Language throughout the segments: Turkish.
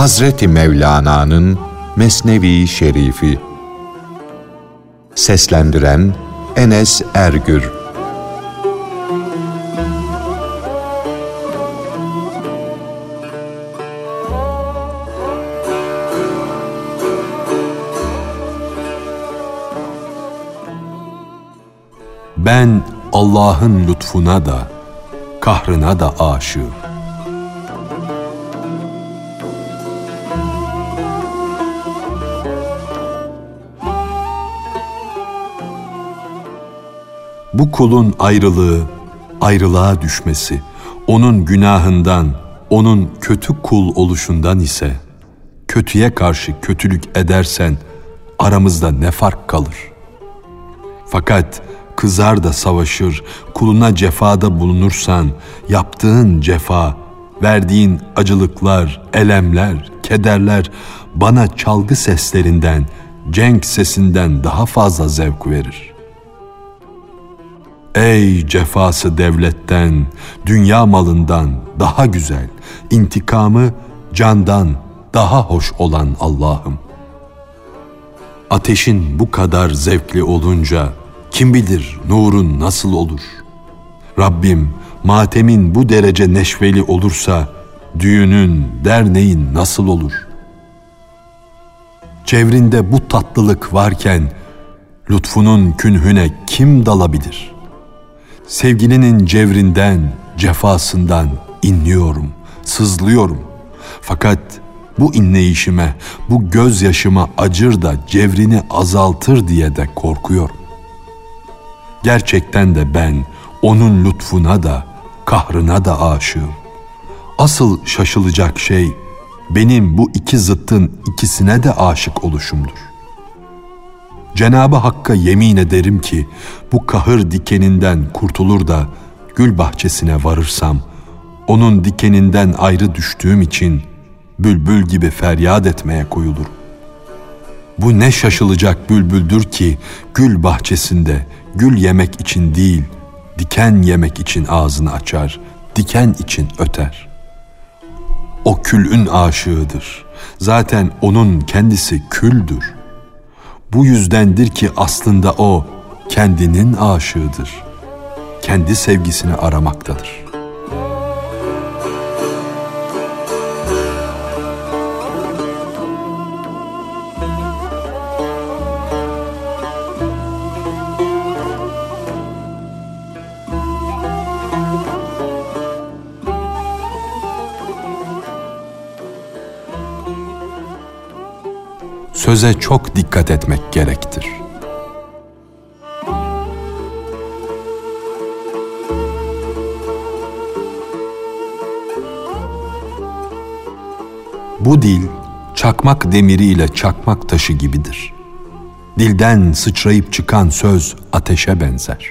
Hazreti Mevlana'nın Mesnevi Şerifi Seslendiren Enes Ergür Ben Allah'ın lütfuna da, kahrına da aşığım. Bu kulun ayrılığı, ayrılığa düşmesi, onun günahından, onun kötü kul oluşundan ise, kötüye karşı kötülük edersen aramızda ne fark kalır? Fakat kızar da savaşır, kuluna cefada bulunursan, yaptığın cefa, verdiğin acılıklar, elemler, kederler bana çalgı seslerinden, cenk sesinden daha fazla zevk verir. Ey cefası devletten, dünya malından daha güzel, intikamı candan daha hoş olan Allah'ım. Ateşin bu kadar zevkli olunca kim bilir nurun nasıl olur? Rabbim matemin bu derece neşveli olursa düğünün, derneğin nasıl olur? Çevrinde bu tatlılık varken lütfunun künhüne kim dalabilir? Sevgilinin cevrinden, cefasından inliyorum, sızlıyorum. Fakat bu inleyişime, bu gözyaşıma acır da cevrini azaltır diye de korkuyorum. Gerçekten de ben onun lütfuna da kahrına da aşığım. Asıl şaşılacak şey benim bu iki zıttın ikisine de aşık oluşumdur. Cenabı Hakk'a yemin ederim ki bu kahır dikeninden kurtulur da gül bahçesine varırsam onun dikeninden ayrı düştüğüm için bülbül gibi feryat etmeye koyulurum. Bu ne şaşılacak bülbüldür ki gül bahçesinde gül yemek için değil, diken yemek için ağzını açar, diken için öter. O külün aşığıdır. Zaten onun kendisi küldür. Bu yüzdendir ki aslında o kendinin aşığıdır. Kendi sevgisini aramaktadır.'' Söze çok dikkat etmek gerektir. Bu dil çakmak demiri ile çakmak taşı gibidir. Dilden sıçrayıp çıkan söz ateşe benzer.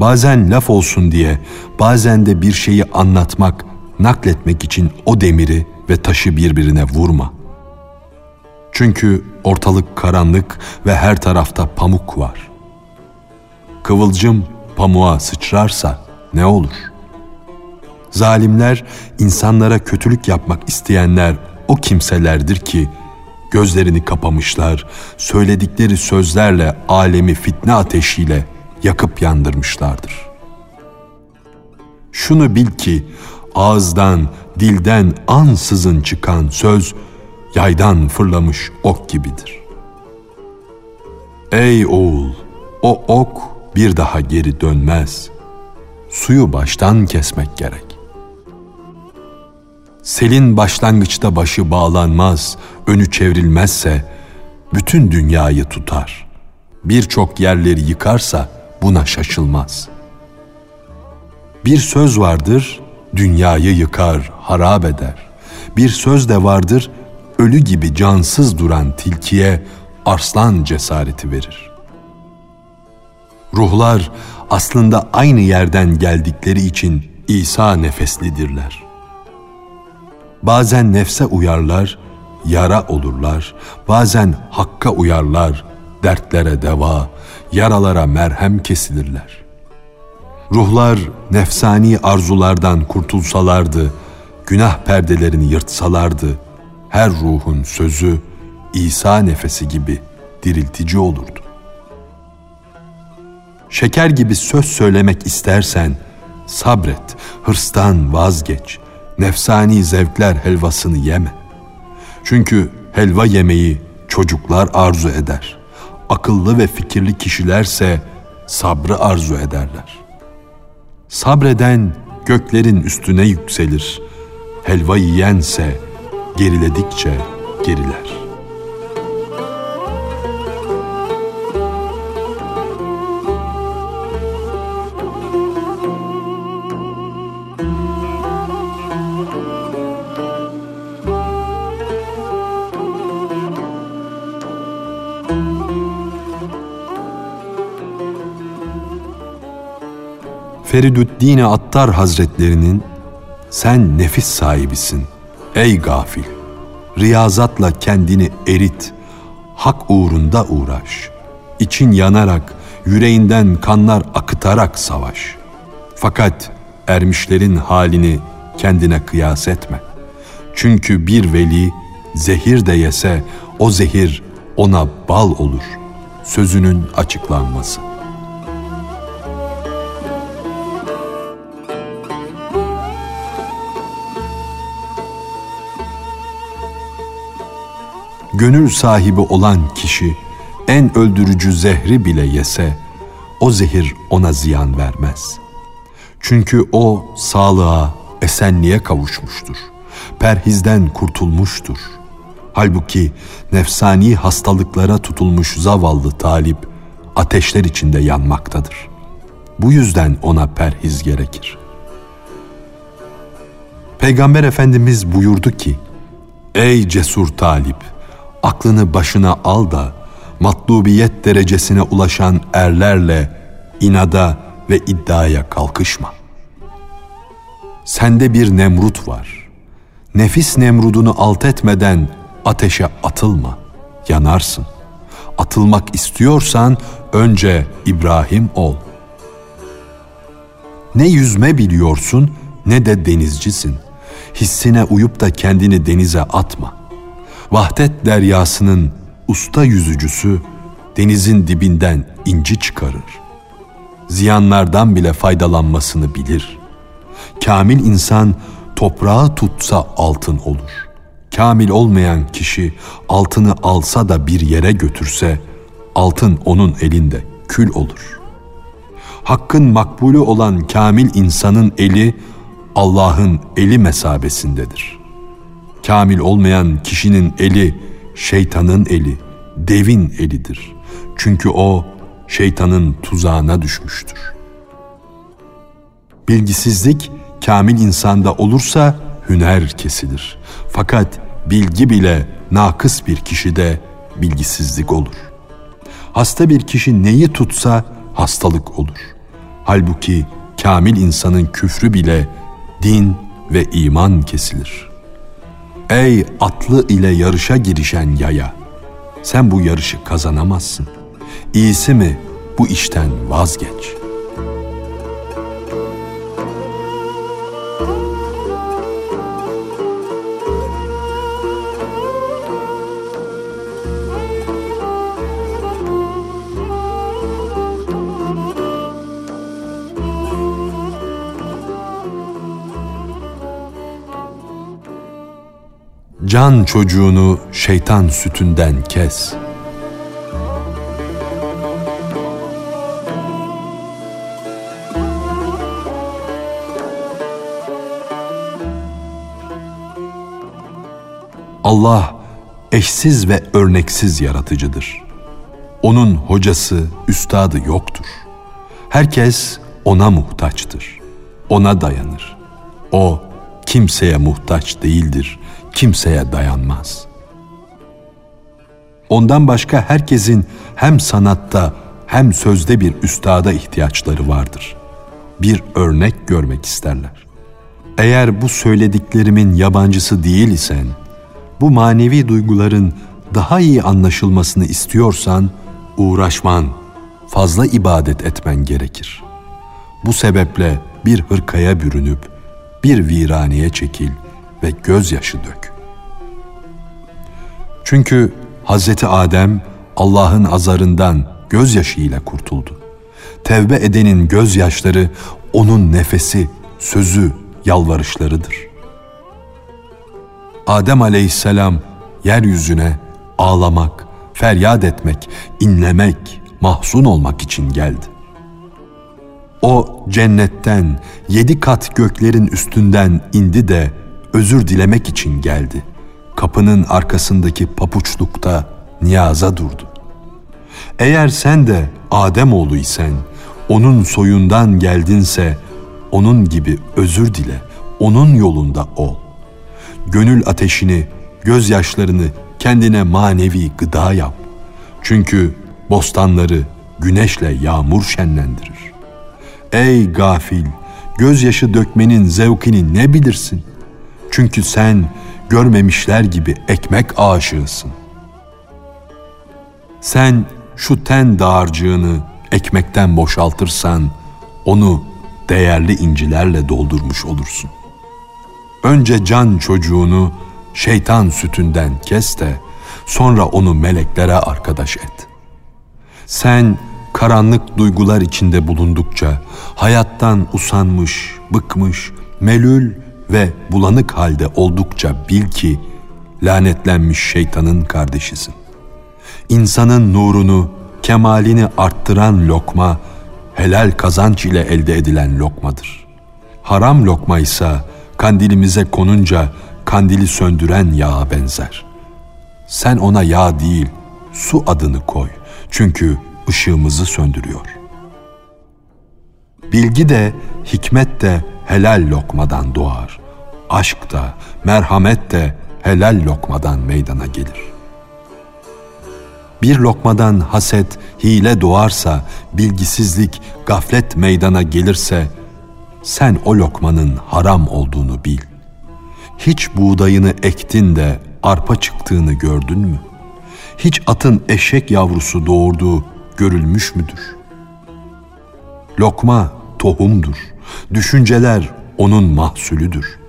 Bazen laf olsun diye, bazen de bir şeyi anlatmak, nakletmek için o demiri ve taşı birbirine vurma.'' Çünkü ortalık karanlık ve her tarafta pamuk var. Kıvılcım pamuğa sıçrarsa ne olur? Zalimler, insanlara kötülük yapmak isteyenler o kimselerdir ki gözlerini kapamışlar, söyledikleri sözlerle alemi fitne ateşiyle yakıp yandırmışlardır. Şunu bil ki ağızdan, dilden ansızın çıkan söz yaydan fırlamış ok gibidir. Ey oğul, o ok bir daha geri dönmez. Suyu baştan kesmek gerek. Selin başlangıçta başı bağlanmaz, önü çevrilmezse bütün dünyayı tutar. Birçok yerleri yıkarsa buna şaşılmaz. Bir söz vardır, dünyayı yıkar, harap eder. Bir söz de vardır, ölü gibi cansız duran tilkiye arslan cesareti verir. Ruhlar aslında aynı yerden geldikleri için İsa nefeslidirler. Bazen nefse uyarlar, yara olurlar, bazen hakka uyarlar, dertlere deva, yaralara merhem kesilirler. Ruhlar nefsani arzulardan kurtulsalardı, günah perdelerini yırtsalardı, her ruhun sözü İsa nefesi gibi diriltici olurdu. Şeker gibi söz söylemek istersen sabret, hırstan vazgeç, nefsani zevkler helvasını yeme. Çünkü helva yemeyi çocuklar arzu eder. Akıllı ve fikirli kişilerse sabrı arzu ederler. Sabreden göklerin üstüne yükselir. Helva yiyense geriledikçe geriler. Feridüddin Attar Hazretlerinin sen nefis sahibisin ey gafil. Riyazatla kendini erit, hak uğrunda uğraş. İçin yanarak, yüreğinden kanlar akıtarak savaş. Fakat ermişlerin halini kendine kıyas etme. Çünkü bir veli zehir de yese o zehir ona bal olur. Sözünün açıklanması. Gönül sahibi olan kişi en öldürücü zehri bile yese o zehir ona ziyan vermez. Çünkü o sağlığa, esenliğe kavuşmuştur. Perhizden kurtulmuştur. Halbuki nefsani hastalıklara tutulmuş zavallı talip ateşler içinde yanmaktadır. Bu yüzden ona perhiz gerekir. Peygamber Efendimiz buyurdu ki, Ey cesur talip! Aklını başına al da matlubiyet derecesine ulaşan erlerle inada ve iddiaya kalkışma. Sende bir Nemrut var. Nefis Nemrudunu alt etmeden ateşe atılma, yanarsın. Atılmak istiyorsan önce İbrahim ol. Ne yüzme biliyorsun ne de denizcisin. Hissine uyup da kendini denize atma.'' Vahdet deryasının usta yüzücüsü denizin dibinden inci çıkarır. Ziyanlardan bile faydalanmasını bilir. Kamil insan toprağı tutsa altın olur. Kamil olmayan kişi altını alsa da bir yere götürse altın onun elinde kül olur. Hakkın makbulü olan kamil insanın eli Allah'ın eli mesabesindedir.'' Kamil olmayan kişinin eli şeytanın eli, devin elidir. Çünkü o şeytanın tuzağına düşmüştür. Bilgisizlik kamil insanda olursa hüner kesilir. Fakat bilgi bile nakıs bir kişide bilgisizlik olur. Hasta bir kişi neyi tutsa hastalık olur. Halbuki kamil insanın küfrü bile din ve iman kesilir.'' Ey atlı ile yarışa girişen yaya! Sen bu yarışı kazanamazsın. İyisi mi bu işten vazgeç.'' Can çocuğunu şeytan sütünden kes. Allah eşsiz ve örneksiz yaratıcıdır. Onun hocası, üstadı yoktur. Herkes ona muhtaçtır. Ona dayanır. O kimseye muhtaç değildir kimseye dayanmaz. Ondan başka herkesin hem sanatta hem sözde bir üstada ihtiyaçları vardır. Bir örnek görmek isterler. Eğer bu söylediklerimin yabancısı değil isen, bu manevi duyguların daha iyi anlaşılmasını istiyorsan, uğraşman, fazla ibadet etmen gerekir. Bu sebeple bir hırkaya bürünüp, bir viraneye çekil, ve gözyaşı dök. Çünkü Hazreti Adem Allah'ın azarından gözyaşı ile kurtuldu. Tevbe edenin gözyaşları onun nefesi, sözü, yalvarışlarıdır. Adem aleyhisselam yeryüzüne ağlamak, feryat etmek, inlemek, mahzun olmak için geldi. O cennetten yedi kat göklerin üstünden indi de özür dilemek için geldi. Kapının arkasındaki papuçlukta niyaza durdu. Eğer sen de Adem oğluysen, onun soyundan geldinse, onun gibi özür dile, onun yolunda ol. Gönül ateşini, gözyaşlarını kendine manevi gıda yap. Çünkü bostanları güneşle yağmur şenlendirir. Ey gafil, gözyaşı dökmenin zevkini ne bilirsin? Çünkü sen görmemişler gibi ekmek aşığısın. Sen şu ten dağarcığını ekmekten boşaltırsan onu değerli incilerle doldurmuş olursun. Önce can çocuğunu şeytan sütünden kes de sonra onu meleklere arkadaş et. Sen karanlık duygular içinde bulundukça hayattan usanmış, bıkmış, melül ve bulanık halde oldukça bil ki lanetlenmiş şeytanın kardeşisin. İnsanın nurunu, kemalini arttıran lokma helal kazanç ile elde edilen lokmadır. Haram lokma ise kandilimize konunca kandili söndüren yağa benzer. Sen ona yağ değil, su adını koy. Çünkü ışığımızı söndürüyor. Bilgi de, hikmet de helal lokmadan doğar. Aşk da, merhamet de helal lokmadan meydana gelir. Bir lokmadan haset, hile doğarsa, bilgisizlik, gaflet meydana gelirse, sen o lokmanın haram olduğunu bil. Hiç buğdayını ektin de arpa çıktığını gördün mü? Hiç atın eşek yavrusu doğurduğu görülmüş müdür? Lokma tohumdur. Düşünceler onun mahsulüdür.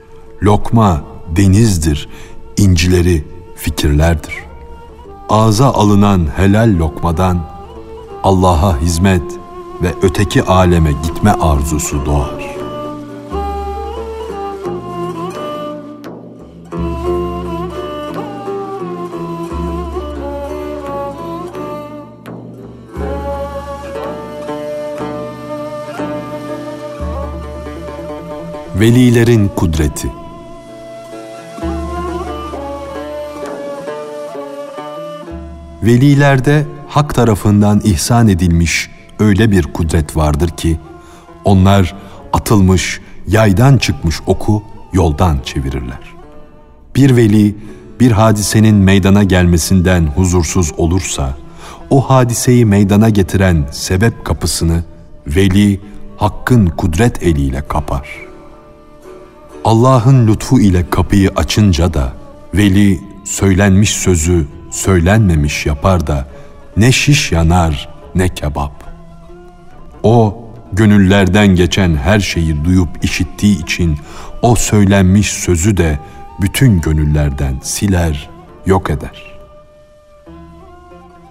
Lokma denizdir. incileri fikirlerdir. Ağza alınan helal lokmadan Allah'a hizmet ve öteki aleme gitme arzusu doğar. Velilerin kudreti Velilerde hak tarafından ihsan edilmiş öyle bir kudret vardır ki onlar atılmış, yaydan çıkmış oku yoldan çevirirler. Bir veli bir hadisenin meydana gelmesinden huzursuz olursa o hadiseyi meydana getiren sebep kapısını veli hakkın kudret eliyle kapar.'' Allah'ın lütfu ile kapıyı açınca da veli söylenmiş sözü söylenmemiş yapar da ne şiş yanar ne kebap. O gönüllerden geçen her şeyi duyup işittiği için o söylenmiş sözü de bütün gönüllerden siler, yok eder.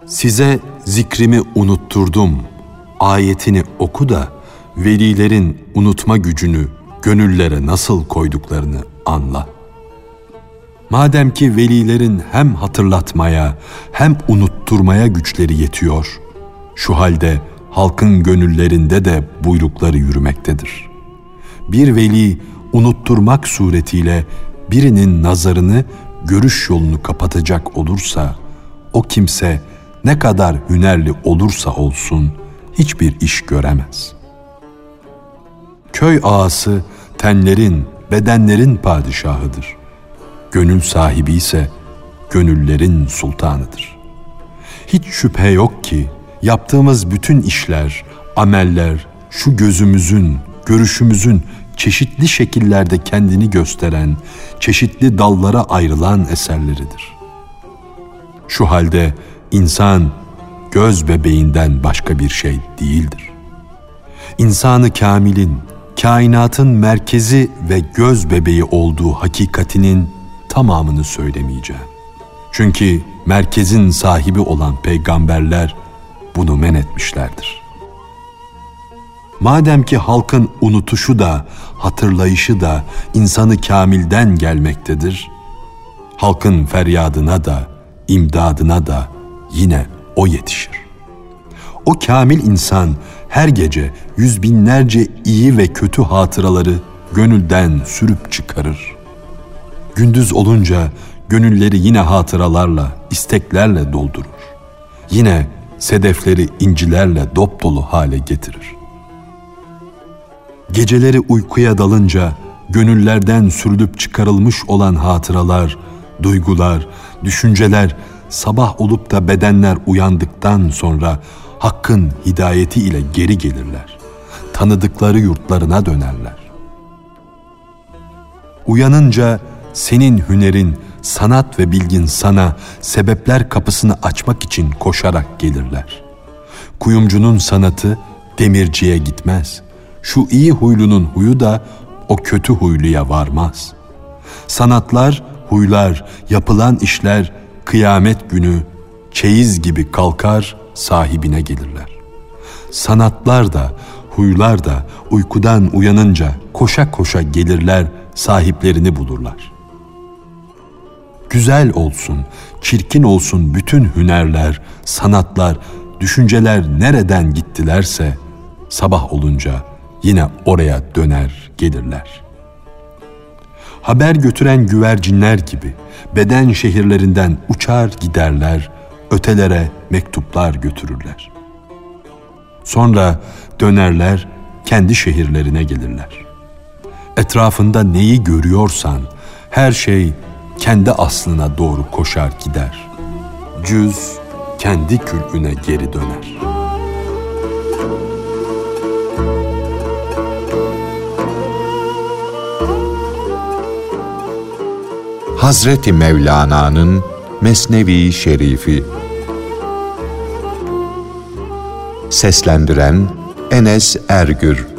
Size zikrimi unutturdum. Ayetini oku da velilerin unutma gücünü gönüllere nasıl koyduklarını anla. Madem ki velilerin hem hatırlatmaya hem unutturmaya güçleri yetiyor, şu halde halkın gönüllerinde de buyrukları yürümektedir. Bir veli unutturmak suretiyle birinin nazarını, görüş yolunu kapatacak olursa, o kimse ne kadar hünerli olursa olsun hiçbir iş göremez.'' Köy ağası tenlerin, bedenlerin padişahıdır. Gönül sahibi ise gönüllerin sultanıdır. Hiç şüphe yok ki yaptığımız bütün işler, ameller şu gözümüzün, görüşümüzün çeşitli şekillerde kendini gösteren, çeşitli dallara ayrılan eserleridir. Şu halde insan göz bebeğinden başka bir şey değildir. İnsanı kamilin, kainatın merkezi ve göz bebeği olduğu hakikatinin tamamını söylemeyeceğim. Çünkü merkezin sahibi olan peygamberler bunu men etmişlerdir. Madem ki halkın unutuşu da, hatırlayışı da insanı kamilden gelmektedir, halkın feryadına da, imdadına da yine o yetişir. O kamil insan her gece yüz binlerce iyi ve kötü hatıraları gönülden sürüp çıkarır. Gündüz olunca gönülleri yine hatıralarla, isteklerle doldurur. Yine sedefleri incilerle dop dolu hale getirir. Geceleri uykuya dalınca gönüllerden sürülüp çıkarılmış olan hatıralar, duygular, düşünceler sabah olup da bedenler uyandıktan sonra Hakk'ın hidayeti ile geri gelirler. Tanıdıkları yurtlarına dönerler. Uyanınca senin hünerin, sanat ve bilgin sana sebepler kapısını açmak için koşarak gelirler. Kuyumcunun sanatı demirciye gitmez. Şu iyi huylunun huyu da o kötü huyluya varmaz. Sanatlar, huylar, yapılan işler kıyamet günü çeyiz gibi kalkar sahibine gelirler. Sanatlar da, huylar da uykudan uyanınca koşa koşa gelirler, sahiplerini bulurlar. Güzel olsun, çirkin olsun bütün hünerler, sanatlar, düşünceler nereden gittilerse sabah olunca yine oraya döner gelirler. Haber götüren güvercinler gibi beden şehirlerinden uçar giderler, ötelere mektuplar götürürler. Sonra dönerler kendi şehirlerine gelirler. Etrafında neyi görüyorsan her şey kendi aslına doğru koşar gider. Cüz kendi külüne geri döner. Hazreti Mevlana'nın Mesnevi Şerifi Seslendiren Enes Ergür